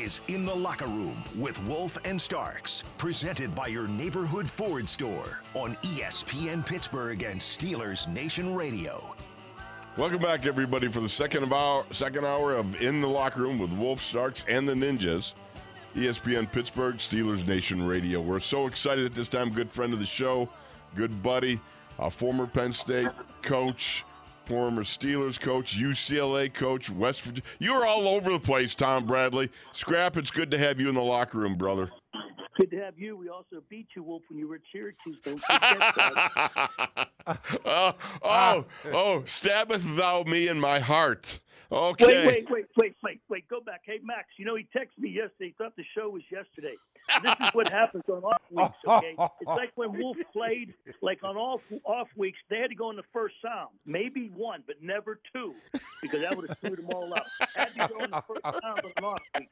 Is In the Locker Room with Wolf and Starks, presented by your neighborhood Ford store on ESPN Pittsburgh and Steelers Nation Radio. Welcome back, everybody, for the second of our second hour of In the Locker Room with Wolf Starks and the Ninjas. ESPN Pittsburgh Steelers Nation Radio. We're so excited at this time. Good friend of the show, good buddy, a former Penn State coach, former Steelers coach, UCLA coach, West Virginia. You're all over the place, Tom Bradley. Scrap, it's good to have you in the locker room, brother. Good to have you. We also beat you, Wolf, when you were at Syracuse. Don't forget that. oh, oh, oh, stabbeth thou me in my heart. Okay. Wait, wait, wait, wait, wait, wait. Go back. Hey, Max, you know, he texted me yesterday. He thought the show was yesterday. This is what happens on off weeks, okay? It's like when Wolf played, like on off, off weeks, they had to go in the first sound. Maybe one, but never two, because that would have screwed them all up. Had to go in the first sound on an off week.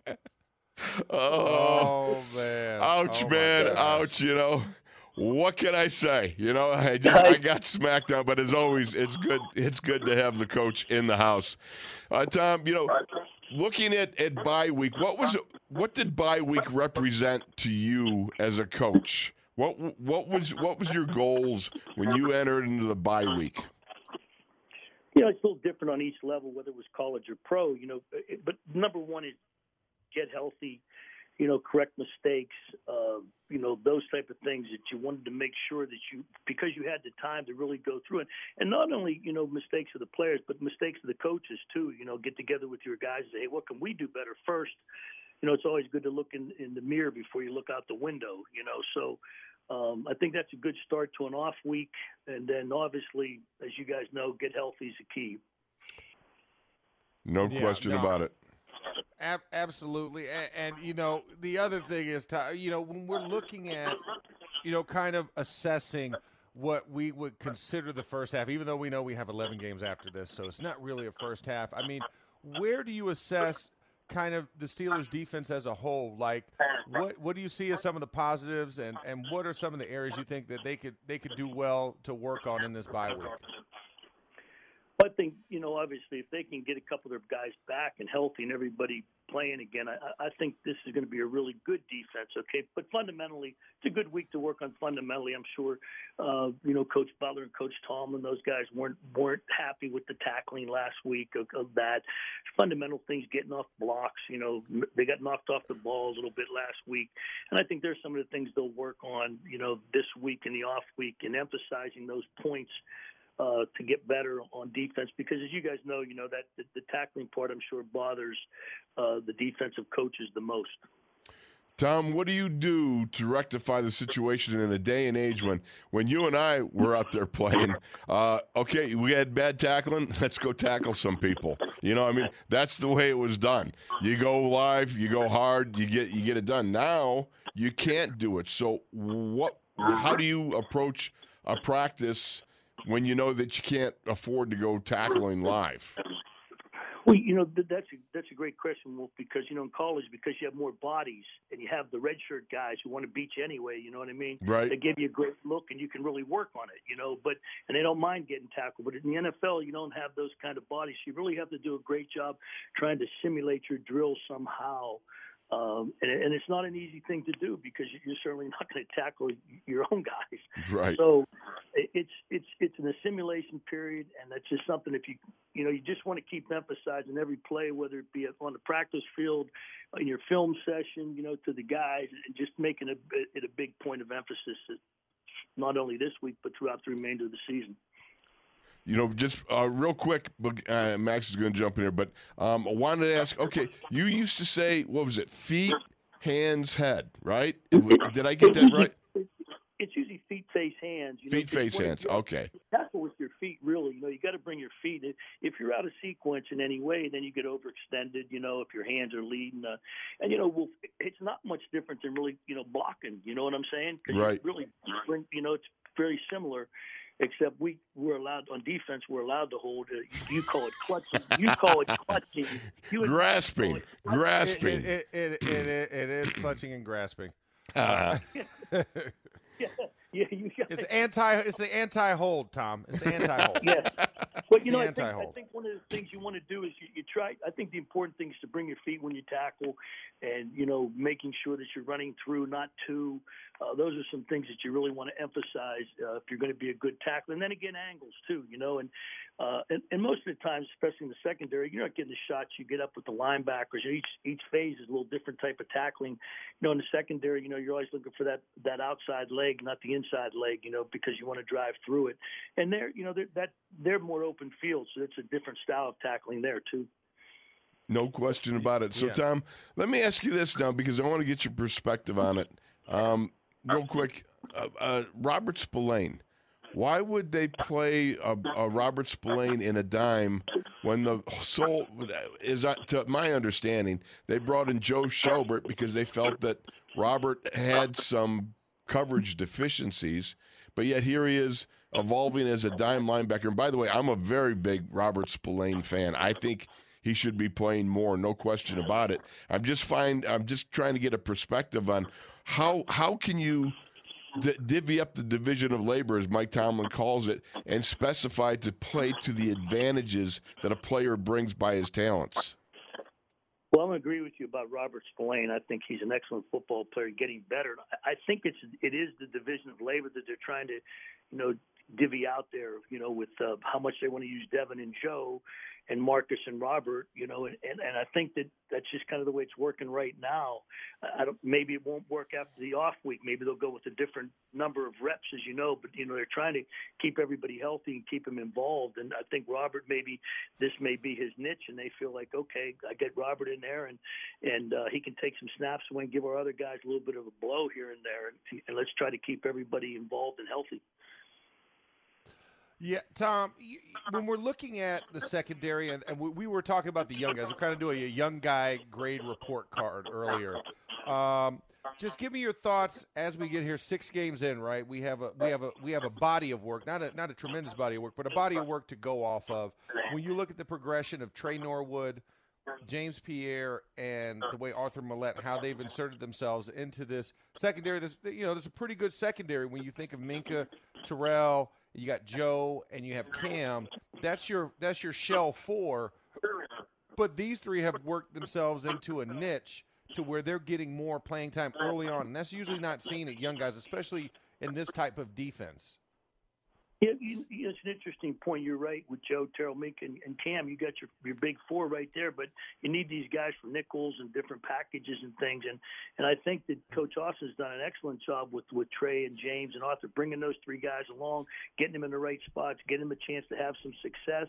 Oh, Oh man! ouch, Oh, man, goodness. ouch. You know, what can I say? You know, I just I got smacked down, but as always, it's good. It's good to have the coach in the house. Uh, Tom, you know, looking at at bye week, what was what did bye week represent to you as a coach? What what was what was your goals when you entered into the bye week? You know, it's a little different on each level, whether it was college or pro. You know, but number one is get healthy. You know, correct mistakes. Uh, you know, those type of things that you wanted to make sure that you, because you had the time to really go through it, and not only you know mistakes of the players, but mistakes of the coaches too. You know, get together with your guys and say, hey, what can we do better first? You know, it's always good to look in, in the mirror before you look out the window. You know, so um, I think that's a good start to an off week, and then obviously, as you guys know, get healthy is the key. No Yeah, question no. about it. Ab- absolutely, and, and you know the other thing is, Ty- you know, when we're looking at, you know, kind of assessing what we would consider the first half, even though we know we have 11 games after this, so it's not really a first half. I mean, where do you assess kind of the Steelers' defense as a whole? Like, what what do you see as some of the positives, and and what are some of the areas you think that they could they could do well to work on in this bye week? I think, you know, obviously, if they can get a couple of their guys back and healthy and everybody playing again, I, I think this is going to be a really good defense. Okay, but fundamentally, it's a good week to work on. Fundamentally, I'm sure, uh, you know, Coach Butler and Coach Tomlin, those guys weren't weren't happy with the tackling last week of, of that. Fundamental things, getting off blocks. You know, they got knocked off the ball a little bit last week, and I think there's some of the things they'll work on. You know, this week and the off week, and emphasizing those points uh, to get better on defense because, as you guys know, you know that the, the tackling part I'm sure bothers uh, the defensive coaches the most. Tom, what do you do to rectify the situation in a day and age when, when you and I were out there playing? Uh, okay, we had bad tackling. Let's go tackle some people. You know, I mean, that's the way it was done. You go live, you go hard, you get you get it done. Now you can't do it. So what? How do you approach a practice when you know that you can't afford to go tackling live? Well, you know that's a, that's a great question, Wolf, because you know in college because you have more bodies and you have the redshirt guys who want to beat you anyway. You know what I mean? Right. They give you a great look and you can really work on it. You know, but and they don't mind getting tackled. But in the NFL, you don't have those kind of bodies. You really have to do a great job trying to simulate your drill somehow. Um, and, and it's not an easy thing to do because you're certainly not going to tackle your own guys. Right. So it's it's it's an assimilation period, and that's just something. If you you know you just want to keep emphasizing every play, whether it be on the practice field, in your film session, you know, to the guys, and just making it it a big point of emphasis. that Not only this week, but throughout the remainder of the season. You know, just uh, real quick, uh, Max is going to jump in here, but um, I wanted to ask. Okay, you used to say what was it? Feet, hands, head, right? Did I get that right? It's usually feet, face, hands. You know, Feet, face, hands. Okay. tackle with your feet really you know you got to bring your feet If- if you're out of sequence in any way then you get overextended you know if your hands are leading uh, and you know well it's not much different than really you know blocking you know what i'm saying? Right. really bring you know it's very similar except we we're allowed on defense we're allowed to hold it you call it clutching you call it clutching you and- Grasping, grasping. It, it, it, it, it, it is clutching and grasping. Uh, yeah, yeah you got It's anti. It's the anti-hold, Tom. It's the anti-hold. yeah Well, you know, I think. I think one of the things you want to do is you, you try. I think the important thing is to bring your feet when you tackle, and you know, making sure that you're running through, not two. Uh, those are some things that you really want to emphasize uh, if you're going to be a good tackler. And then again, angles too. You know, and uh, and, and most of the times, especially in the secondary, you're not getting the shots you get up with the linebackers. Each each phase is a little different type of tackling. You know, in the secondary, you know, you're always looking for that that outside leg, not the inside leg. You know, because you want to drive through it. And they're you know they're, that they're more open field, so it's a different style of tackling there too. No question about it. So, Yeah. Tom, let me ask you this now because I want to get your perspective on it. Um, real quick, uh, uh, Robert Spillane. Why would they play a, a Robert Spillane in a dime when the sole is, uh, to my understanding, they brought in Joe Schobert because they felt that Robert had some coverage deficiencies, but yet here he is evolving as a dime linebacker. And by the way, I'm a very big Robert Spillane fan. I think he should be playing more, no question about it. I'm just find I'm just trying to get a perspective on how how can you d- divvy up the division of labor, as Mike Tomlin calls it, and specify to play to the advantages that a player brings by his talents. Well, I'm agree with you about Robert Spillane. I think he's an excellent football player, getting better. I think it's it is the division of labor that they're trying to, you know, divvy out there. You know, with uh, how much they want to use Devin and Joe, and Marcus and Robert. You know, and and, and I think that that's just kind of the way it's working right now. I don't. Maybe it won't work after the off week. Maybe they'll go with a different number of reps, as you know. But you know, they're trying to keep everybody healthy and keep them involved. And I think Robert maybe this may be his niche, and they feel like, okay, I get Robert in there, and and uh, he can take some snaps away and give our other guys a little bit of a blow here and there, and, and let's try to keep everybody involved and healthy. Yeah, Tom, when we're looking at the secondary, and, and we, we were talking about the young guys, we're kind of doing a young guy grade report card earlier. Um, just give me your thoughts as we get here. Six games in, right? We have a we have a we have a body of work, not a not a tremendous body of work, but a body of work to go off of. When you look at the progression of Tre Norwood, James Pierre, and the way Arthur Maulet, how they've inserted themselves into this secondary. This you know, there's a pretty good secondary when you think of Minkah, Terrell, you got Joe, and you have Cam. That's your that's your shell four. But these three have worked themselves into a niche to where they're getting more playing time early on, and that's usually not seen at young guys, especially in this type of defense. Yeah, you, you, it's an interesting point. You're right with Joe, Terrell, Mink, and, and Cam. You got your your big four right there, but you need these guys for nickels and different packages and things. And and I think that Coach Austin's done an excellent job with with Trey and James and Arthur, bringing those three guys along, getting them in the right spots, getting them a chance to have some success.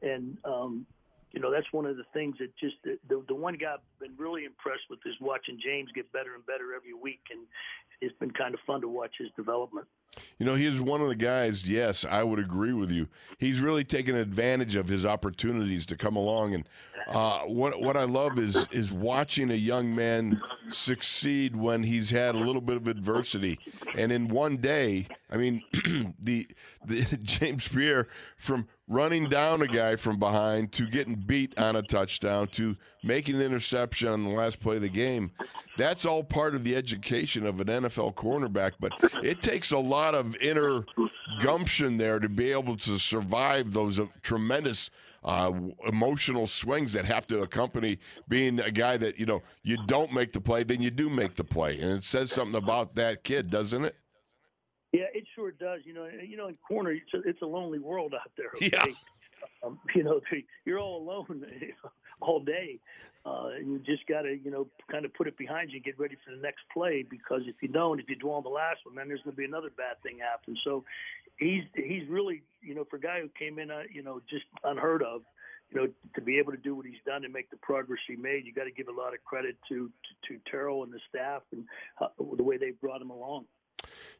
And um, you know, that's one of the things that just the, the the one guy I've been really impressed with is watching James get better and better every week, and it's been kind of fun to watch his development. You know, he's one of the guys, yes, I would agree with you. He's really taken advantage of his opportunities to come along. And uh, what, what I love is, is watching a young man succeed when he's had a little bit of adversity. And in one day, I mean, the, the James Pierre from running down a guy from behind to getting beat on a touchdown to making an interception on the last play of the game. That's all part of the education of an NFL cornerback, but it takes a lot of inner gumption there to be able to survive those uh, tremendous uh, emotional swings that have to accompany being a guy that you know you don't make the play, then you do make the play, and it says something about that kid, doesn't it? Yeah, it sure does. You know, you know, in corner, it's a, it's a lonely world out there. Okay? Yeah. Um, you know, you're all alone all day, uh, and you just got to, you know, kind of put it behind you, and get ready for the next play. Because if you don't, if you dwell on the last one, then there's going to be another bad thing happen. So, he's he's really, you know, for a guy who came in, uh, you know, just unheard of. You know, to be able to do what he's done and make the progress he made, you got to give a lot of credit to to, to Teryl and the staff and uh, the way they brought him along.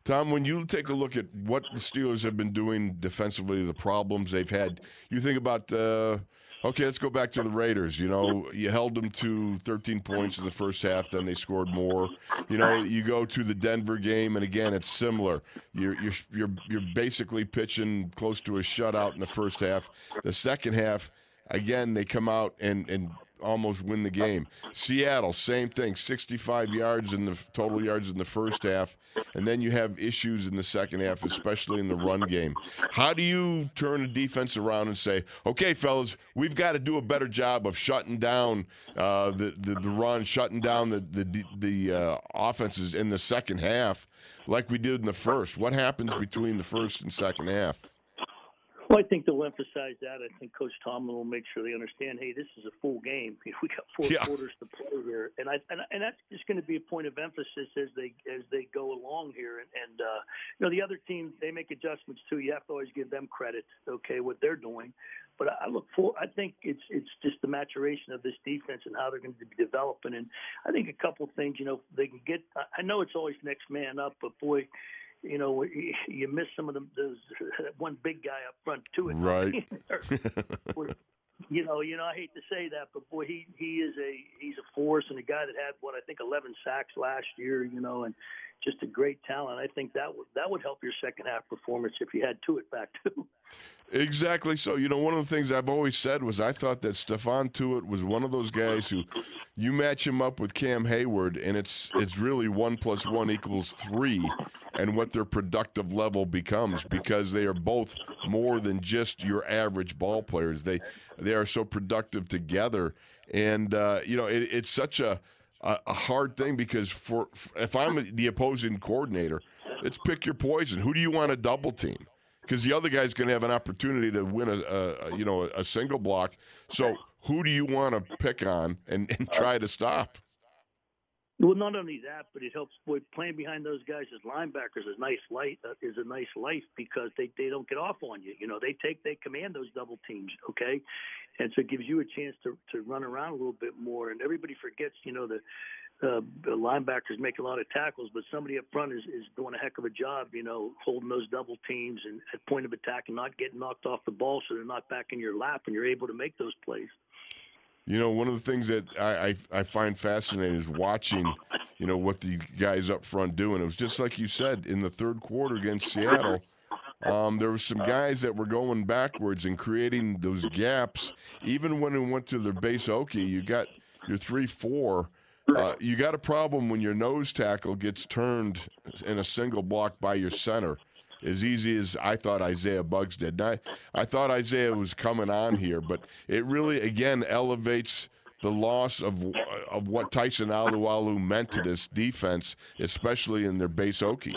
Tom, when you take a look at what the Steelers have been doing defensively, the problems they've had, you think about, uh, okay, let's go back to the Raiders. You know, you held them to 13 points in the first half, then they scored more. You know, you go to the Denver game, and again, it's similar. You're you're you're, you're basically pitching close to a shutout in the first half. The second half, again, they come out and and almost win the game. Seattle, same thing, 65 yards in the total yards in the first half, and then you have issues in the second half, especially in the run game. How do you turn a defense around and say, okay, fellas, we've got to do a better job of shutting down uh, the, the, the run, shutting down the the the uh, offenses in the second half, like we did in the first? What happens between the first and second half? Well, I think they'll emphasize that. I think Coach Tomlin will make sure they understand. Hey, this is a full game. We got four yeah. quarters to play here, and I and, and that's just going to be a point of emphasis as they as they go along here. And, and uh, you know, the other team they make adjustments too. You have to always give them credit. Okay, what they're doing. But I look for. I think it's it's just the maturation of this defense and how they're going to be developing. And I think a couple things. You know, they can get. I know it's always next man up, but boy you know, you miss some of them. Those one big guy up front too. Right. you know, you know, I hate to say that, but boy, he he is a he's a force and a guy that had what I think 11 sacks last year. You know, and just a great talent. I think that would that would help your second half performance if you had Tuitt back too. Exactly. So, you know, one of the things I've always said was I thought that Stephon Tuitt was one of those guys who you match him up with Cam Heyward, and it's it's really one plus one equals three, and what their productive level becomes because they are both more than just your average ball players. They they are so productive together, and uh, you know, it, it's such a a, hard thing because for if I'm the opposing coordinator, it's pick your poison. Who do you want to double team? Because the other guy's going to have an opportunity to win a, a you know a single block. So who do you want to pick on and, and try to stop? Well, not only that, but it helps. Boy, playing behind those guys as linebackers is nice light uh, is a nice life because they they don't get off on you. You know, they take they command those double teams. Okay, and so it gives you a chance to to run around a little bit more. And everybody forgets, you know, the uh, linebackers make a lot of tackles, but somebody up front is, is doing a heck of a job, you know, holding those double teams and at point of attack and not getting knocked off the ball so they're not back in your lap and you're able to make those plays. You know, one of the things that I, I, I, find fascinating is watching, you know, what the guys up front do. And it was just like you said in the third quarter against Seattle. Um, there were some guys that were going backwards and creating those gaps. Even when it went to their base okay, you got your three four. Uh, you got a problem when your nose tackle gets turned in a single block by your center as easy as I thought Isaiah Buggs did. I, I thought Isaiah was coming on here, but it really, again, elevates the loss of of what Tyson Alualu meant to this defense, especially in their base Okie.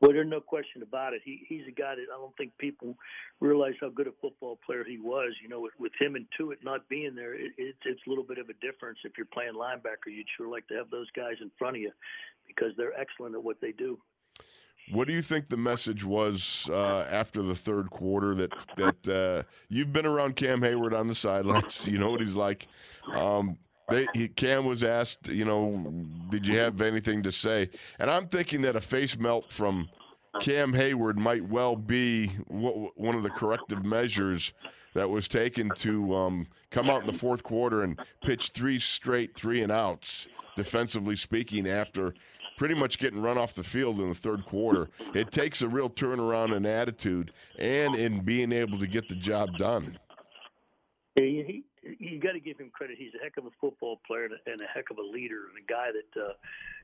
Well, there's no question about it. He he's a guy that I don't think people realize how good a football player he was. You know, with, with him and Tuitt not being there, it, it's a little bit of a difference. If you're playing linebacker, you'd sure like to have those guys in front of you because they're excellent at what they do. What do you think the message was uh, after the third quarter? That that uh, you've been around Cam Heyward on the sidelines. You know what he's like. Um, they, he, Cam was asked, you know, did you have anything to say? And I'm thinking that a face melt from Cam Heyward might well be one of the corrective measures that was taken to um, come out in the fourth quarter and pitch three straight three and outs, defensively speaking, after pretty much getting run off the field in the third quarter. It takes a real turnaround in attitude and in being able to get the job done. He, you got to give him credit. He's a heck of a football player and a heck of a leader and a guy that. Uh,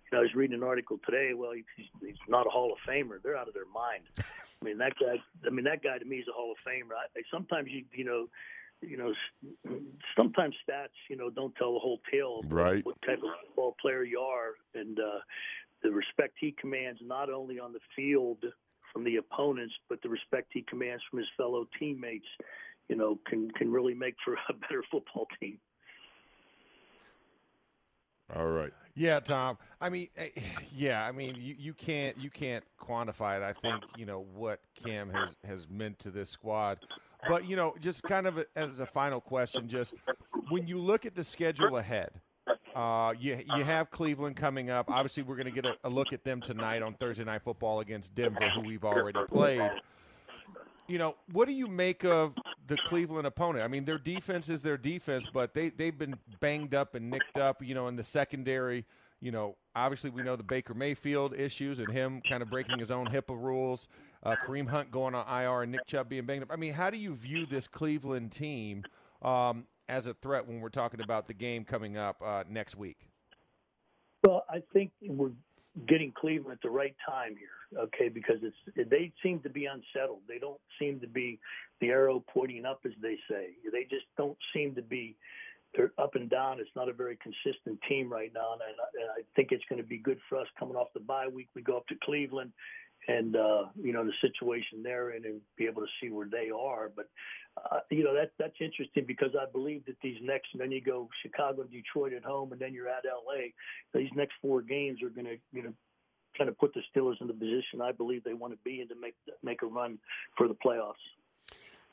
you know, I was reading an article today. Well, he's, he's not a Hall of Famer. They're out of their mind. I mean, that guy. I mean, that guy to me is a Hall of Famer. I, sometimes you, you know, you know, sometimes stats, you know, don't tell the whole tale right. what type of football player you are, and uh, the respect he commands not only on the field from the opponents, but the respect he commands from his fellow teammates, you know, can can really make for a better football team. All right. Yeah, Tom. I mean, eh, yeah. I mean, you, you can't you can't quantify it. I think you know what Cam has has meant to this squad. But you know, just kind of as a final question, just when you look at the schedule ahead, uh, you you have Cleveland coming up. Obviously, we're going to get a, a, look at them tonight on Thursday Night Football against Denver, who we've already played. You know, what do you make of the Cleveland opponent? I mean, their defense is their defense, but they they've been banged up and nicked up. You know, in the secondary. You know, obviously we know the Baker Mayfield issues and him kind of breaking his own HIPAA rules. Uh, Kareem Hunt going on IR and Nick Chubb being banged up. I mean, how do you view this Cleveland team? Um, as a threat when we're talking about the game coming up uh, next week? Well, I think we're getting Cleveland at the right time here, okay? Because it's they seem to be unsettled. They don't seem to be the arrow pointing up, as they say. They just don't seem to be. They're up and down. It's not a very consistent team right now, and I, and I think it's going to be good for us coming off the bye week. We go up to Cleveland, and uh, you know the situation they're in, and be able to see where they are. But uh, you know that that's interesting because I believe that these next, and then you go Chicago, Detroit at home, and then you're at LA. These next four games are going to you know kind of put the Steelers in the position I believe they want to be in to make make a run for the playoffs.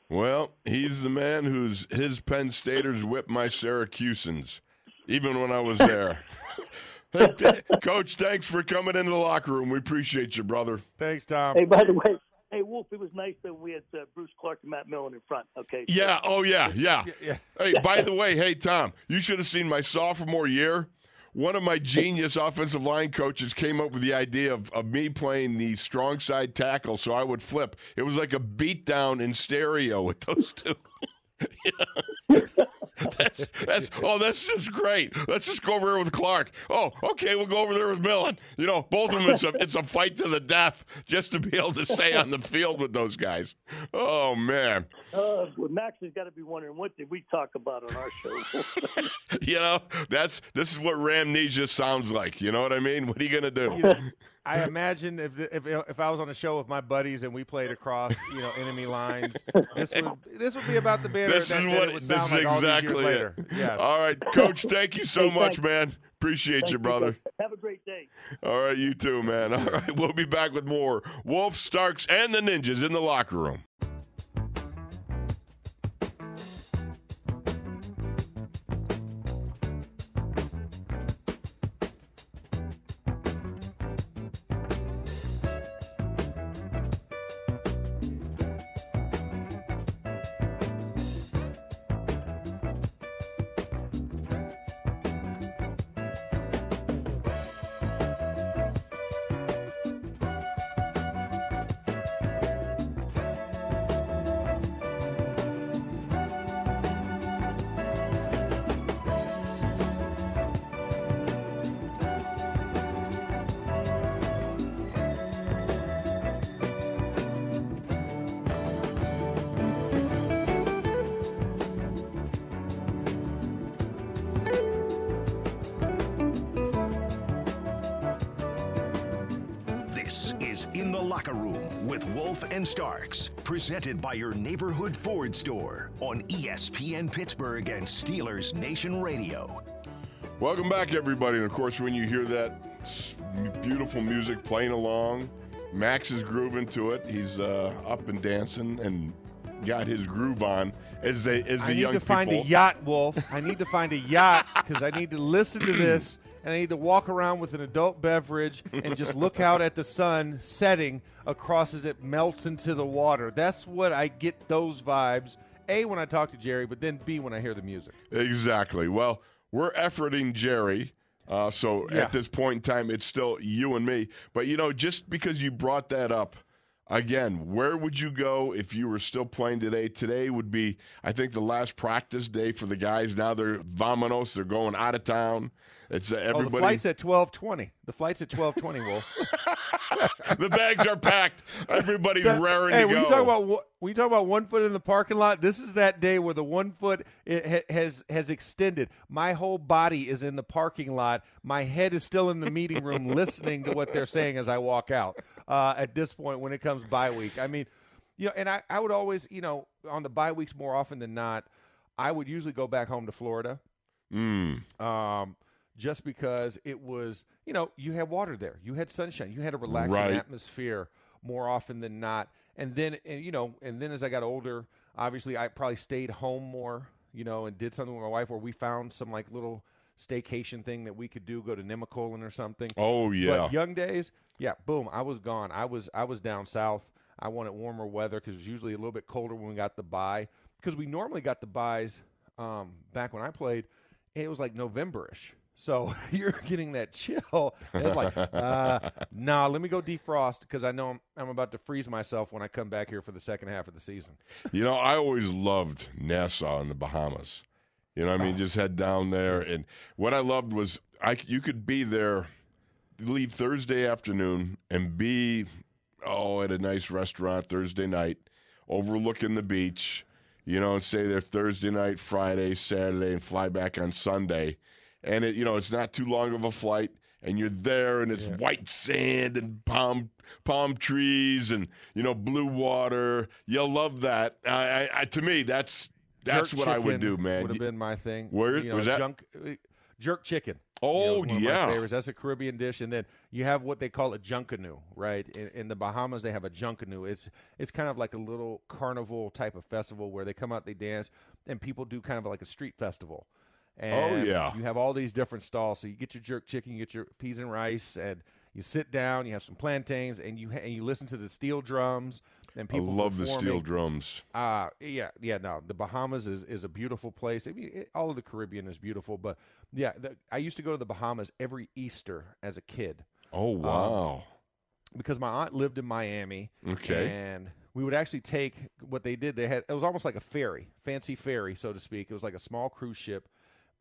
Well, he's the man who's his Penn Staters whipped my Syracusans, even when I was there. hey, Coach, thanks for coming into the locker room. We appreciate you, brother. Thanks, Tom. Hey, by the way, hey Wolf, it was nice that we had uh, Bruce Clark and Matt Millen in front. Okay. Yeah. Oh yeah. Yeah. Yeah, yeah. Hey, by the way, hey Tom, you should have seen my sophomore year. One of my genius offensive line coaches came up with the idea of, of me playing the strong side tackle so I would flip. It was like a beatdown in stereo with those two. that's, that's oh, that's just great. Let's just go over there with Clark. Oh, okay, we'll go over there with Millen. You know, both of them. It's a it's a fight to the death just to be able to stay on the field with those guys. Oh man. Uh, well, Max has got to be wondering what did we talk about on our show. you know, that's this is what Ramnesia sounds like. You know what I mean? What are you gonna do? I imagine if, if if I was on a show with my buddies and we played across you know enemy lines, this would this would be about the banner. This that, is that what it would this sound is like all these years exactly later. it. Yes. All right, Coach. Thank you so Hey, much, thanks. man. Appreciate you, brother. Have a great day. All right, you too, man. All right, we'll be back with more Wolf, Starks, and the Ninjas in the locker room. Starks, presented by your neighborhood Ford store on ESPN Pittsburgh and Steelers Nation Radio. Welcome back, everybody. And of course, when you hear that beautiful music playing along, Max is grooving to it. He's uh, up and dancing and got his groove on. As they, as the I need young to find people. a yacht, Wolf. I need to find a yacht because I need to listen to this and I need to walk around with an adult beverage and just look out at the sun setting across as it melts into the water. That's what I get those vibes. A when I talk to Jerry, but then B when I hear the music. Exactly. Well, we're efforting Jerry. Uh, so Yeah. at this point in time, it's still you and me. But, you know, just because you brought that up, again, where would you go if you were still playing today? Today would be, I think, the last practice day for the guys. Now they're vamonos. They're going out of town. It's uh, Oh, the flight's at twelve twenty. The flight's at twelve twenty, Wolf. the bags are packed. Everybody's raring hey, to go. you talk about you talk about one foot in the parking lot, this is that day where the one foot it ha- has has extended. My whole body is in the parking lot. My head is still in the meeting room, listening to what they're saying as I walk out. Uh, at this point, when it comes bye week, I mean, you know, and I, I would always, you know, on the bye weeks more often than not, I would usually go back home to Florida Mm, um, just because it was, you know, you had water there, you had sunshine, you had a relaxing Right. atmosphere more often than not. And then, and, you know, and then as I got older, obviously I probably stayed home more, you know, and did something with my wife where we found some like little staycation thing that we could do, go to Nemacolin or something. oh, yeah. But young days, yeah, boom, I was gone. I was I was down south. I wanted warmer weather because it was usually a little bit colder when we got the buy Because we normally got the buys um, back when I played, it was like Novemberish. So you're getting that chill. And it's like, uh, nah, let me go defrost because I know I'm, I'm about to freeze myself when I come back here for the second half of the season. You know, I always loved Nassau in the Bahamas. You know, what I mean, just head down there. And what I loved was I you could be there, leave Thursday afternoon and be oh at a nice restaurant Thursday night, overlooking the beach. You know, and stay there Thursday night, Friday, Saturday, and fly back on Sunday. And it, you know, it's not too long of a flight and you're there and it's Yeah. white sand and palm palm trees and you know blue water. You'll love that. I, I, I to me that's that's Jerk what I would do, man. Would have been my thing. Where- you know, was that- junk, uh, jerk chicken? oh you know, of yeah, favorites. That's a Caribbean dish, and then you have what they call a junkanoo, right? In, in the Bahamas, they have a junkanoo. It's it's kind of like a little carnival type of festival where they come out, they dance, and people do kind of like a street festival. And Oh, yeah. you have all these different stalls. So you get your jerk chicken, you get your peas and rice, and you sit down. You have some plantains, and you and you listen to the steel drums. And I people love the steel drums. Uh yeah, yeah. No, the Bahamas is, is a beautiful place. I mean, it, all of the Caribbean is beautiful, but yeah, the, I used to go to the Bahamas every Easter as a kid Oh Um, wow. because my aunt lived in Miami. Okay. and we would actually take what they did. They had it was almost like a ferry, fancy ferry, so to speak. It was like a small cruise ship,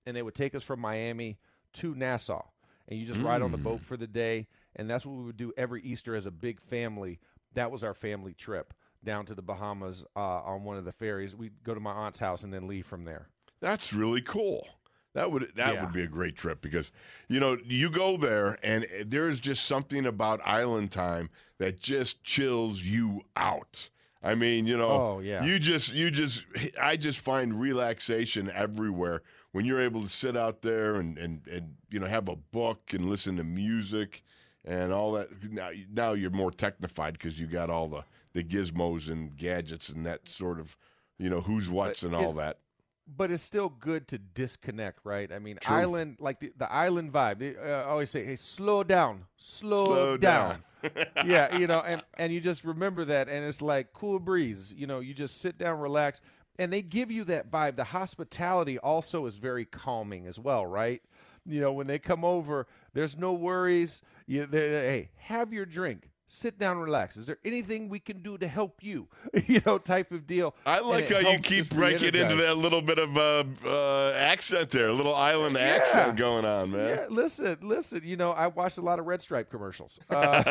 and they would take us from Miami to Nassau, and you just ride on the Mm. boat for the day. And that's what we would do every Easter as a big family. That was our family trip down to the Bahamas uh, on one of the ferries. We'd go to my aunt's house and then leave from there. That's really cool. That would that Yeah. would be a great trip because you know you go there and there is just something about island time that just chills you out. I mean, you know, Oh, yeah. you just you just I just find relaxation everywhere when you're able to sit out there and and and you know have a book and listen to music and all that. Now, now you're more technified because you got all the the gizmos and gadgets and that sort of you know who's what's and all that. but it's still good to disconnect, right? I mean, True. island like the, the island vibe. They uh, always say, "Hey, slow down, slow, Slow down." yeah, you know, and and you just remember that, and it's like cool breeze. You know, you just sit down, relax, and they give you that vibe. The hospitality also is very calming as well, right? You know, when they come over, there's no worries. You, they, they- hey, have your drink. Sit down, relax. Is there anything we can do to help you? you know, type of deal. I like how you keep breaking into that little bit of uh, uh, accent there, a little island Yeah. accent going on, man. Yeah, listen, listen. You know, I watched a lot of Red Stripe commercials. Uh,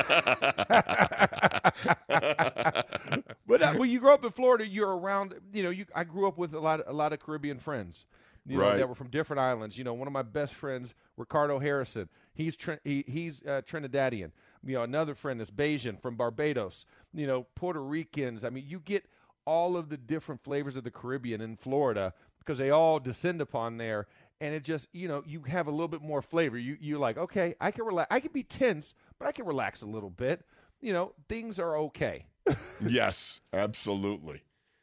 but uh, when you grow up in Florida, you're around. You know, you. I grew up with a lot, a lot of Caribbean friends. You know, Right. that were from different islands. You know, one of my best friends, Ricardo Harrison. He's he, he's uh, Trinidadian. You know, another friend is Bajan from Barbados. You know, Puerto Ricans. I mean, you get all of the different flavors of the Caribbean in Florida because they all descend upon there. And it just, you know, you have a little bit more flavor. You you're like, okay, I can relax. I can be tense, but I can relax a little bit. You know, things are okay. yes, absolutely.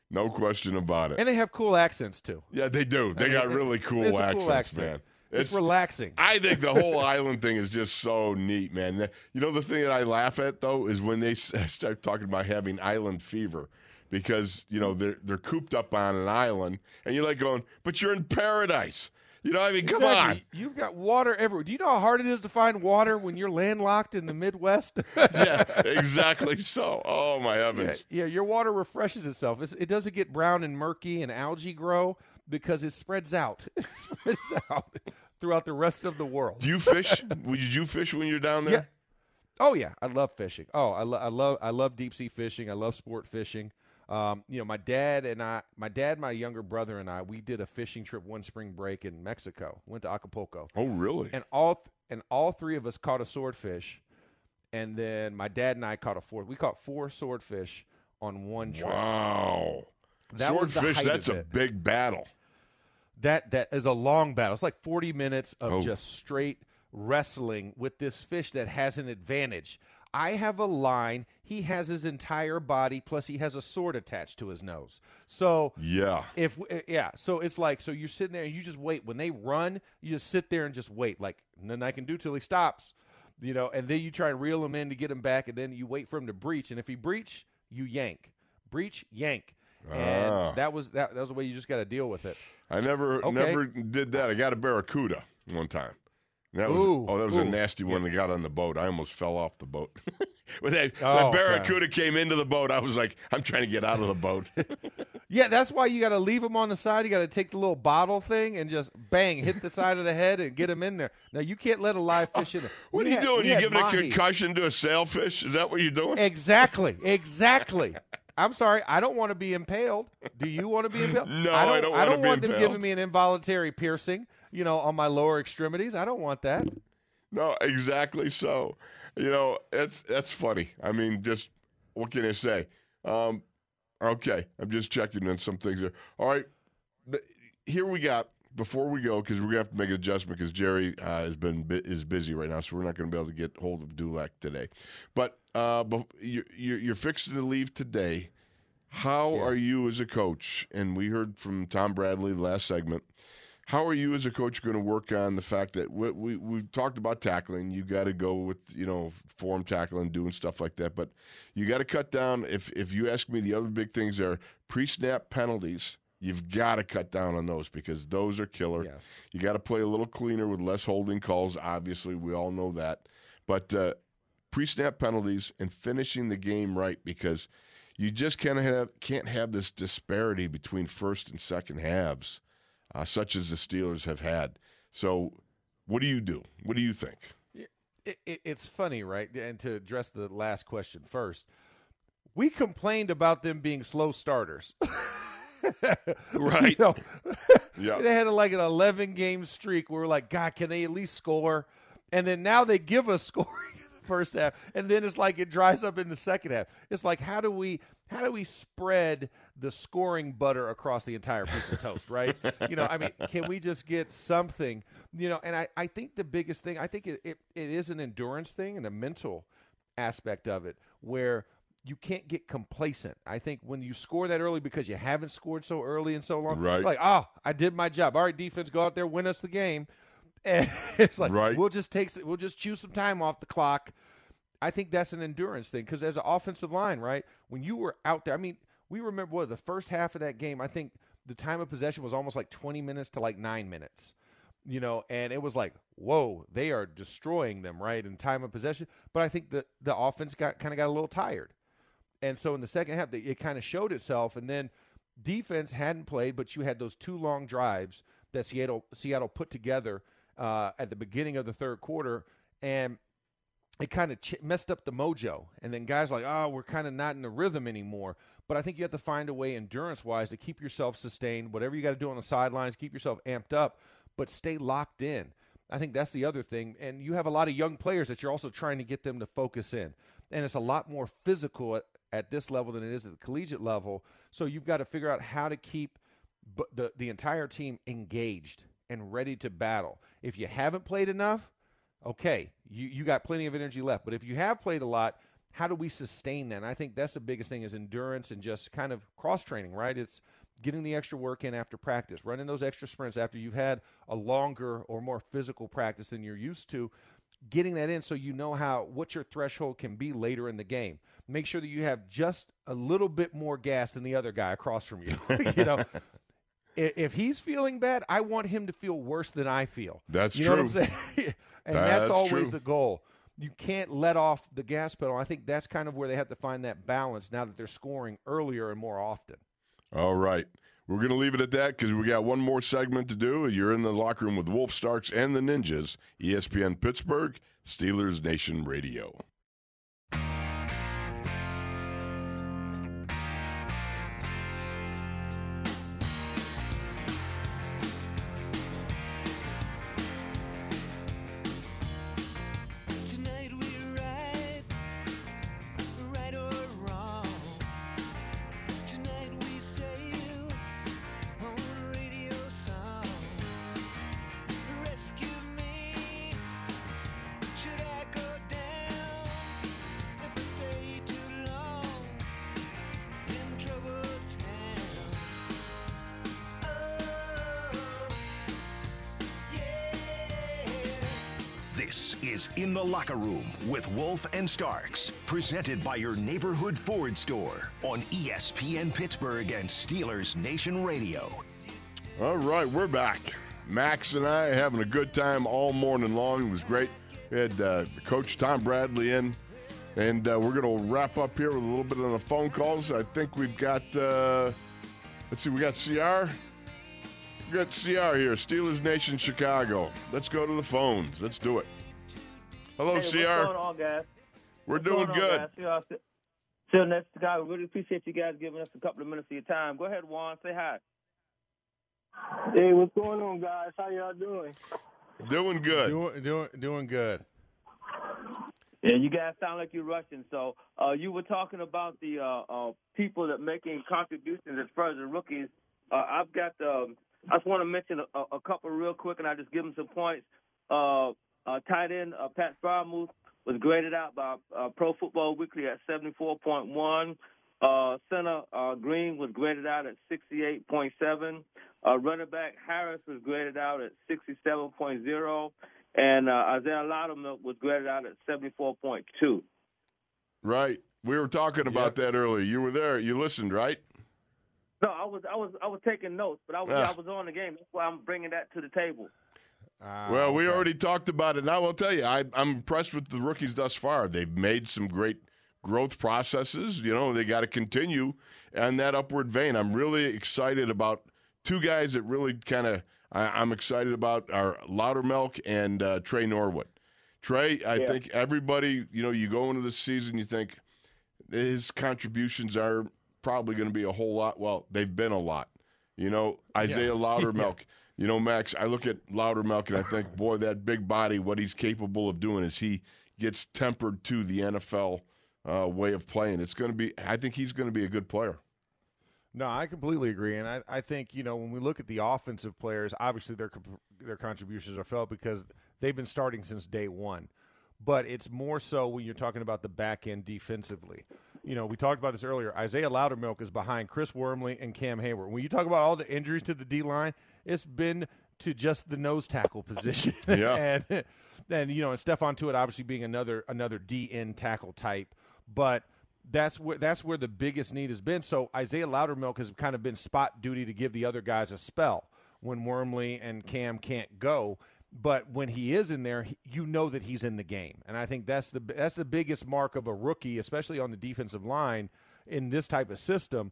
No question about it. And they have cool accents too. yeah, they do. They I mean, got really cool it's accents, cool accent. man. It's, relaxing. I think the whole island thing is just so neat, man. You know, the thing that I laugh at though is when they start talking about having island fever, because you know they're they're cooped up on an island, and you're like going, but you're in paradise. You know, I mean, come Exactly. You've got water everywhere. Do you know how hard it is to find water when you're landlocked in the Midwest? yeah, exactly. So, oh my yeah, heavens. yeah, your water refreshes itself. It's, it doesn't get brown and murky and algae grow because it spreads out. It spreads out throughout the rest of the world. Do you fish? Did you fish when you're down there? Oh yeah, I love fishing. Oh, I, lo- I love I love deep sea fishing. I love sport fishing. Um, you know, my dad and I, my dad, my younger brother, and I, we did a fishing trip one spring break in Mexico. Went to Acapulco, Oh, really? and all th- and all three of us caught a swordfish, and then my dad and I caught a fourth. We caught four swordfish on one trip. Wow. That swordfish, that's a big battle. That that is a long battle. It's like 40 minutes of Oh. just straight wrestling with this fish that has an advantage. I have a line, he has his entire body plus he has a sword attached to his nose. So Yeah. if uh, yeah, so it's like so you're sitting there and you just wait when they run, you just sit there and just wait like nothing I can do till he stops. You know, and then you try and reel him in to get him back and then you wait for him to breach and if he breach, you yank. Breach, yank. And Ah. that was that, that was the way you just got to deal with it. I never Okay. never did that. I got a barracuda one time. That was Ooh, oh, that was a nasty one that got on the boat. I almost fell off the boat. when that, Oh, barracuda came into the boat, I was like, I'm trying to get out of the boat. Yeah, that's why you got to leave them on the side. You got to take the little bottle thing and just bang, hit the side of the head and get them in there. Now you can't let a live fish in there. What We are you had- doing? You giving a concussion to a sailfish? Is that what you're doing? Exactly, exactly. I'm sorry, I don't want to be impaled. Do you want to be impaled? No, I don't, I don't I don't be want them impaled. giving me an involuntary piercing, you know, on my lower extremities. I don't want that. No, exactly so. You know, that's that's funny. I mean, just what can I say? Um, okay, I'm just checking on some things here. All right, the, here we got before we go because we're gonna have to make an adjustment because Jerry uh, has been bu- is busy right now, so we're not gonna be able to get hold of Dulac today. But uh, you're you're fixing to leave today. How Yeah. are you as a coach? And we heard from Tom Bradley last segment. How are you as a coach going to work on the fact that we, we we've talked about tackling? You got to go with you know form tackling, doing stuff like that. But you got to cut down. If if you ask me, the other big things are pre-snap penalties. You've got to cut down on those because those are killer. Yes. You got to play a little cleaner with less holding calls. Obviously, we all know that. But uh, pre-snap penalties and finishing the game right because you just can't have can't have this disparity between first and second halves, uh, such as the Steelers have had. So, what do you do? What do you think? It, it, it's funny, right? And to address the last question first, we complained about them being slow starters. Right. You know, Yeah. they had like an 11 game streak where we're like, God, can they at least score? And then now they give us scoring in the first half, and then it's like it dries up in the second half. It's like how do we how do we spread the scoring butter across the entire piece of toast, right? you know, I mean, can we just get something? You know, and I, I think the biggest thing, I think it, it, it is an endurance thing and a mental aspect of it where you can't get complacent. I think when you score that early because you haven't scored so early and so long, Right. like, oh, I did my job. All right, defense, go out there, win us the game. And it's like Right. we'll just take we'll just chew some time off the clock. I think that's an endurance thing because as an offensive line, right? When you were out there, I mean, we remember what the first half of that game. I think the time of possession was almost like 20 minutes to like nine minutes, you know, and it was like, whoa, they are destroying them, right? In time of possession. But I think the the offense got kind of got a little tired, and so in the second half, it kind of showed itself. And then defense hadn't played, but you had those two long drives that Seattle Seattle put together uh, at the beginning of the third quarter, and it kind of ch- messed up the mojo. And then guys were like, oh, we're kind of not in the rhythm anymore. But I think you have to find a way, endurance wise, to keep yourself sustained. Whatever you got to do on the sidelines, keep yourself amped up, but stay locked in. I think that's the other thing. And you have a lot of young players that you're also trying to get them to focus in. And it's a lot more physical at, at this level than it is at the collegiate level. So you've got to figure out how to keep b- the, the entire team engaged and ready to battle. If you haven't played enough, okay, you, you got plenty of energy left. But if you have played a lot, how do we sustain that? And I think that's the biggest thing is endurance and just kind of cross training, right? It's getting the extra work in after practice, running those extra sprints after you've had a longer or more physical practice than you're used to, getting that in so you know how what your threshold can be later in the game. Make sure that you have just a little bit more gas than the other guy across from you. you know, if he's feeling bad, I want him to feel worse than I feel. That's you know true. what I'm saying? and that's, That's always true. the goal. You can't let off the gas pedal. I think that's kind of where they have to find that balance now that they're scoring earlier and more often. All right. We're going to leave it at that because we got one more segment to do. You're in the locker room with Wolf Starks and the Ninjas, ESPN Pittsburgh, Steelers Nation Radio. With Wolf and Starks, presented by your neighborhood Ford store on ESPN Pittsburgh and Steelers Nation Radio. All right, we're back. Max and I having a good time all morning long. It was great. We had uh, Coach Tom Bradley in, and uh, we're going to wrap up here with a little bit on the phone calls. I think we've got uh, Let's see, we got CR. We got CR here, Steelers Nation Chicago. Let's go to the phones. Let's do it. Hello, Hey, CR. What's going on, guys? We're What's doing going on, good. guys? See y'all still- Still next to guy. We really appreciate you guys giving us a couple of minutes of your time. Go ahead, Juan. Say hi. Hey, what's going on, guys? How y'all doing? Doing good. Doing doing doing good. Yeah, you guys sound like you're rushing. So uh, you were talking about the uh, uh, people that making contributions as far as the rookies. Uh, I've got. Um, I just want to mention a, a couple real quick, and I just give them some points. Uh, tight end uh, Pat Freiermuth was graded out by uh, Pro Football Weekly at 74.1. Uh, center uh, Green was graded out at 68.7. Uh, running back Harris was graded out at 67.0. And uh, Isaiah Loudermilk was graded out at 74.2. Right. We were talking about that earlier. You were there. You listened, right? No, I was I was I was taking notes, but I was Ah. I was on the game. That's why I'm bringing that to the table. Ah, Well, we okay. already talked about it. And I will tell you, I, I'm impressed with the rookies thus far. They've made some great growth processes. You know, they got to continue on that upward vein. I'm really excited about two guys that really kind of I'm excited about are Loudermilk and uh, Tre Norwood. Tre, I Yeah. think everybody, you know, you go into the season, you think his contributions are probably going to be a whole lot. Well, they've been a lot. You know, Isaiah Loudermilk. You know, Max, I look at Loudermilk and I think, boy, that big body, what he's capable of doing is he gets tempered to the NFL uh, way of playing. It's going to be, I think he's going to be a good player. No, I completely agree, and I, I think you know when we look at the offensive players, obviously their their contributions are felt because they've been starting since day one. But it's more so when you're talking about the back end defensively. You know, we talked about this earlier. Isaiah Loudermilk is behind Chris Wormley and Cam Heyward. When you talk about all the injuries to the D line, it's been to just the nose tackle position. Yeah. and and you know, and Stephon Tuitt obviously being another another D end tackle type, but that's where that's where the biggest need has been. So Isaiah Loudermilk has kind of been spot duty to give the other guys a spell when Wormley and Cam can't go. But when he is in there, he- you know that he's in the game, and I think that's the that's the biggest mark of a rookie, especially on the defensive line in this type of system.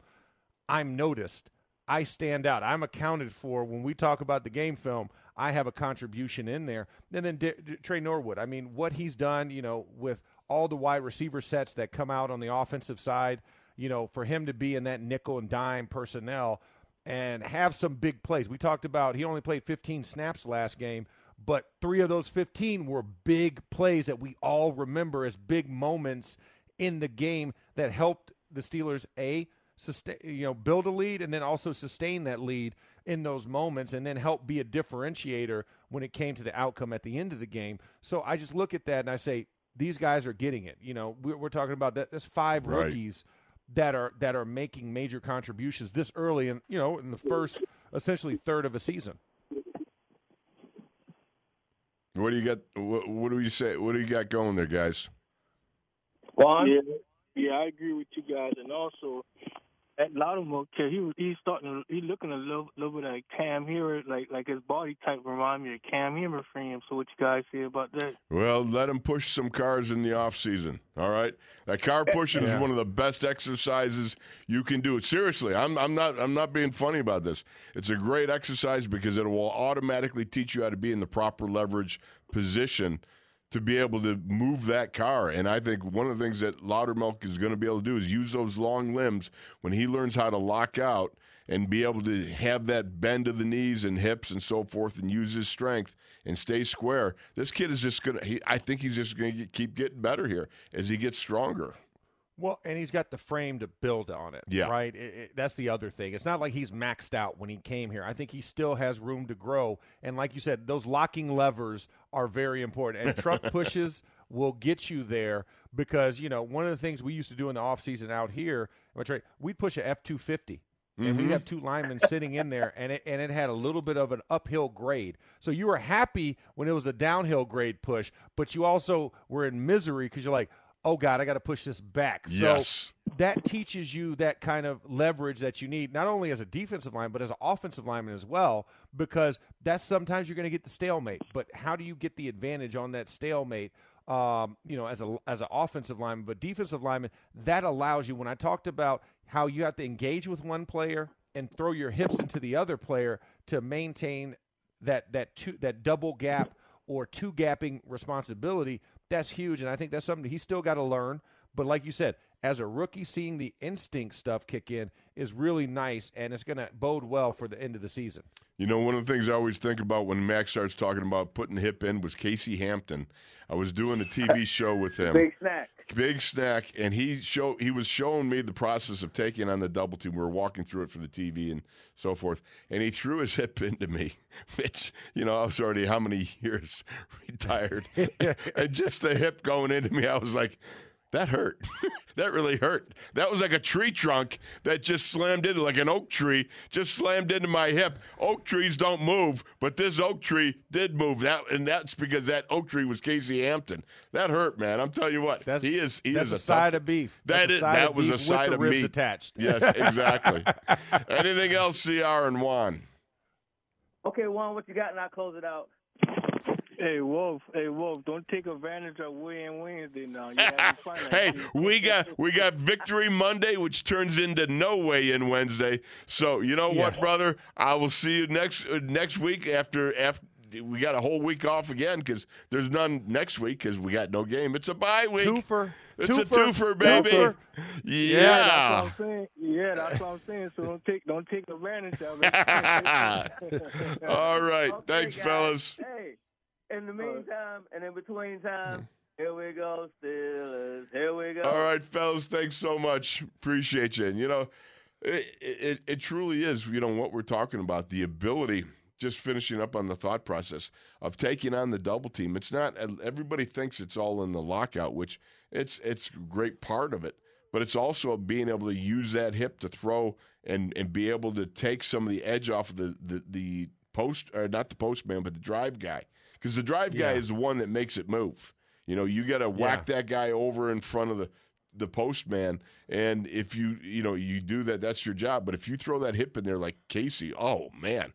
I'm noticed. I stand out. I'm accounted for when we talk about the game film. I have a contribution in there. And then D- D- Tre Norwood. I mean, what he's done, you know, with all the wide receiver sets that come out on the offensive side, you know, for him to be in that nickel and dime personnel and have some big plays. We talked about he only played 15 snaps last game, but three of those 15 were big plays that we all remember as big moments in the game that helped the Steelers a sustain, you know, build a lead and then also sustain that lead in those moments and then help be a differentiator when it came to the outcome at the end of the game. So I just look at that and I say these guys are getting it. You know, we're, we're talking about that. There's five Right. rookies that are that are making major contributions this early and you know in the first essentially third of a season. What do you got? What, what do you say? What do you got going there, guys? Juan? Yeah, yeah, I agree with you guys. And also, at Loudermilk, kid, he was he's starting. to- He looking a little, little bit like Cam Heyward, like like his body type remind me of Cam Heyward frame. So what you guys say about that? Well, let him push some cars in the off season. All right, that car pushing is one of the best exercises you can do. Seriously, I'm I'm not I'm not being funny about this. It's a great exercise because it will automatically teach you how to be in the proper leverage position to be able to move that car. And I think one of the things that Loudermilk is going to be able to do is use those long limbs when he learns how to lock out and be able to have that bend of the knees and hips and so forth and use his strength and stay square. This kid is just going to, I think he's just going to keep getting better here as he gets stronger. Well, and he's got the frame to build on it. Yeah. Right? It, it, that's the other thing. It's not like he's maxed out when he came here. I think he still has room to grow. And like you said, those locking levers are very important. And truck pushes will get you there because, you know, one of the things we used to do in the offseason out here, which right, we'd push a F 250. And we'd mm-hmm. have two linemen sitting in there, and it and it had a little bit of an uphill grade. So you were happy when it was a downhill grade push, but you also were in misery because you're like, oh God, I got to push this back. So Yes. that teaches you that kind of leverage that you need, not only as a defensive line, but as an offensive lineman as well, because that's sometimes you're going to get the stalemate. But how do you get the advantage on that stalemate? Um, you know, as a as an offensive lineman, but defensive lineman, that allows you. When I talked about how you have to engage with one player and throw your hips into the other player to maintain that that two that double gap or two gapping responsibility. That's huge, and I think that's something he's still got to learn. But like you said, as a rookie, seeing the instinct stuff kick in is really nice, and it's going to bode well for the end of the season. You know, one of the things I always think about when Max starts talking about putting the hip in was Casey Hampton. I was doing a TV show with him. Big snack. Big snack, and he show he was showing me the process of taking on the double team. We were walking through it for the TV and so forth, and he threw his hip into me. Which you know, I was already how many years retired, and just the hip going into me, I was like, that hurt. that really hurt. That was like a tree trunk that just slammed into, like an oak tree, just slammed into my hip. Oak trees don't move, but this oak tree did move. That and that's because that oak tree was Casey Hampton. That hurt, man. I'm telling you what. That's he is. He that's is a, a side tough- of beef. That That's a side that of was a beef side with the of ribs meat. attached. Yes, exactly. Anything else, CR and Juan? Okay, Juan, what you got? And I'll close it out. Hey Wolf, hey Wolf, don't take advantage of Win Wednesday now. You having fun hey, we got we got Victory Monday, which turns into No Way in Wednesday. So you know what, brother? I will see you next uh, next week after after we got a whole week off again because there's none next week because we got no game. It's a bye week. Twofer. It's a twofer, twofer, baby. twofer. Yeah. Yeah, that's what I'm saying. Yeah, that's what I'm saying. So don't take don't take advantage of it. All right. Okay, Thanks, guys. fellas. Hey, in the meantime and in between time, here we go, Steelers. Here we go. All right, fellas. Thanks so much. Appreciate you. And you know, it, it it truly is. You know what we're talking about the ability. Just finishing up on the thought process of taking on the double team. It's not everybody thinks it's all in the lockout, which it's it's a great part of it. But it's also being able to use that hip to throw and and be able to take some of the edge off of the the, the post or not the postman, but the drive guy. Because the drive guy Yeah. is the one that makes it move. You know, you got to whack that guy over in front of the the postman, and if you you know you do that, that's your job. But if you throw that hip in there like Casey, oh man,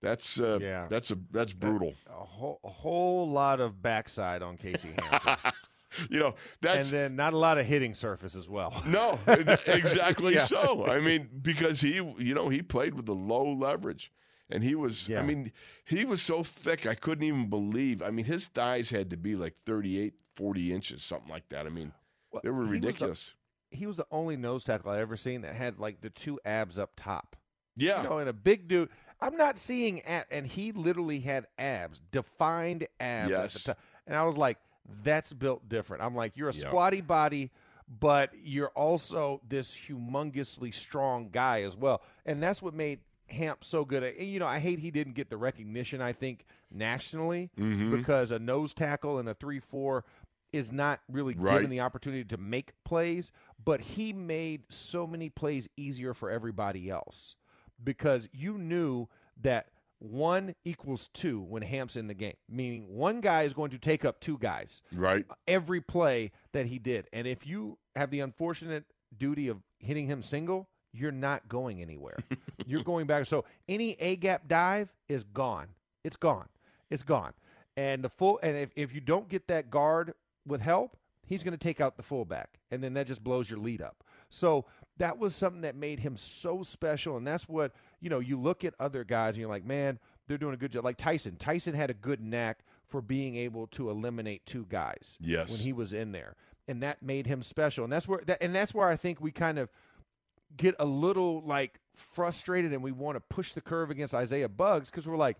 that's uh, Yeah. that's a that's brutal. A whole, a whole lot of backside on Casey Hampton. you know that's and then not a lot of hitting surface as well. no exactly Yeah. so. I mean because he you know he played with the low leverage. And he was, I mean, he was so thick, I couldn't even believe. I mean, his thighs had to be like 38, 40 inches, something like that. I mean, Well, they were he was the- ridiculous. he was the only nose tackle I ever seen that had like the two abs up top. yeah. You know, and a big dude. I'm not seeing at, and he literally had abs, defined abs at the top. And I was like, that's built different. I'm like, you're a Yep. squatty body, but you're also this humongously strong guy as well. And that's what made Hamp so good. And, you know, I hate he didn't get the recognition, I think, nationally Mhm. because a nose tackle and a 3 4 is not really Right. given the opportunity to make plays, but he made so many plays easier for everybody else because you knew that one equals two when Hamp's in the game, meaning one guy is going to take up two guys Right. every play that he did. And if you have the unfortunate duty of hitting him single, you're not going anywhere. you're going back. So any A gap dive is gone. It's gone. It's gone. And the full and if, if you don't get that guard with help, he's going to take out the fullback. And then that just blows your lead up. So that was something that made him so special. And that's what, you know, you look at other guys and you're like, man, they're doing a good job. Like Tyson. Tyson had a good knack for being able to eliminate two guys Yes. when he was in there, and that made him special. And that's where that, and that's where I think we kind of get a little like frustrated, and we want to push the curve against Isaiah Buggs because we're like,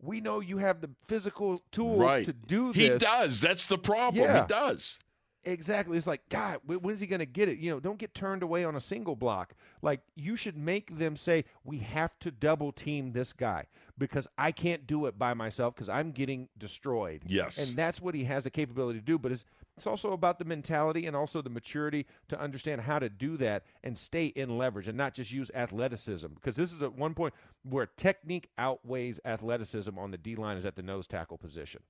we know you have the physical tools right. to do He does. That's the problem. Yeah. He does. Exactly. It's like, God, when's he going to get it? You know, don't get turned away on a single block. Like, you should make them say, we have to double team this guy because I can't do it by myself because I'm getting destroyed. Yes. And that's what he has the capability to do. But it's, it's also about the mentality and also the maturity to understand how to do that and stay in leverage and not just use athleticism. Because this is at one point where technique outweighs athleticism on the D line is at the nose tackle position.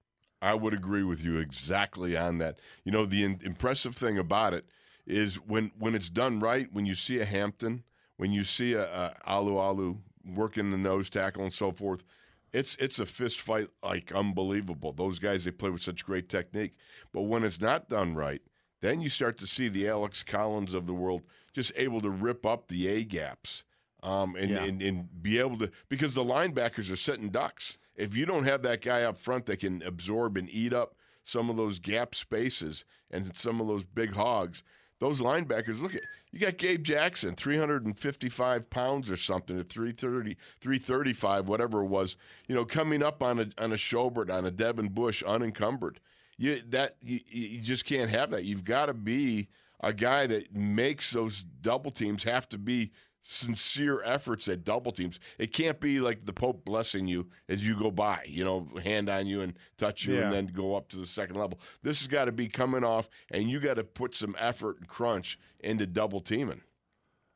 I would agree with you exactly on that. You know, the in- impressive thing about it is when when it's done right, when you see a Hampton, when you see a, a Alualu working the nose tackle and so forth, it's it's a fist fight like unbelievable. Those guys they play with such great technique. But when it's not done right, then you start to see the Alex Collins of the world just able to rip up the A gaps. um, and, Yeah. and and be able to because the linebackers are sitting ducks. If you don't have that guy up front that can absorb and eat up some of those gap spaces and some of those big hogs, those linebackers look at you got Gabe Jackson, 355 pounds or something at 330, 335, whatever it was, you know, coming up on a on a Schobert, on a Devin Bush, unencumbered. You that you, you just can't have that. You've got to be a guy that makes those double teams have to be sincere efforts at double teams. It can't be like the Pope blessing you as you go by, you know, hand on you and touch you and then go up to the second level. This has got to be coming off, and you got to put some effort and crunch into double teaming.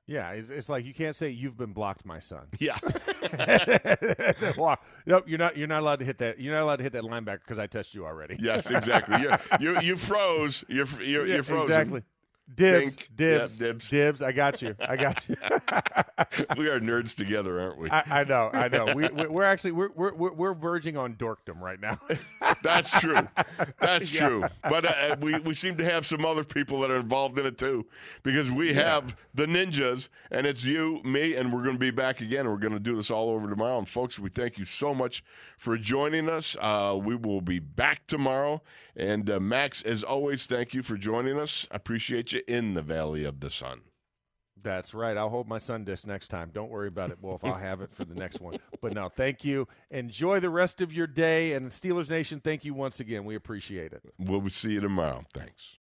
Yeah, it's, it's like you can't say you've been blocked, my son. Yeah. nope, you're not. You're not allowed to hit that. You're not allowed to hit that linebacker because I touched you already. yes, exactly. You're, you you froze. You're you're, Yeah, you're frozen. exactly. Dibs, Think. dibs, Yeah, dibs. dibs. I got you. I got you. we are nerds together, aren't we? I, I know. I know. We, we're actually we're, we're we're we're verging on dorkdom right now. That's true. That's Yeah. true. But uh, we, we seem to have some other people that are involved in it too, because we have the ninjas, and it's you, me, and we're going to be back again. We're going to do this all over tomorrow. And folks, we thank you so much for joining us. Uh, we will be back tomorrow. And uh, Max, as always, thank you for joining us. I appreciate you in the Valley of the Sun. That's right. I'll hold my sun disk next time. Don't worry about it, Wolf. I'll have it for the next one. But no, thank you. Enjoy the rest of your day. And Steelers Nation, thank you once again. We appreciate it. We'll see you tomorrow. Thanks.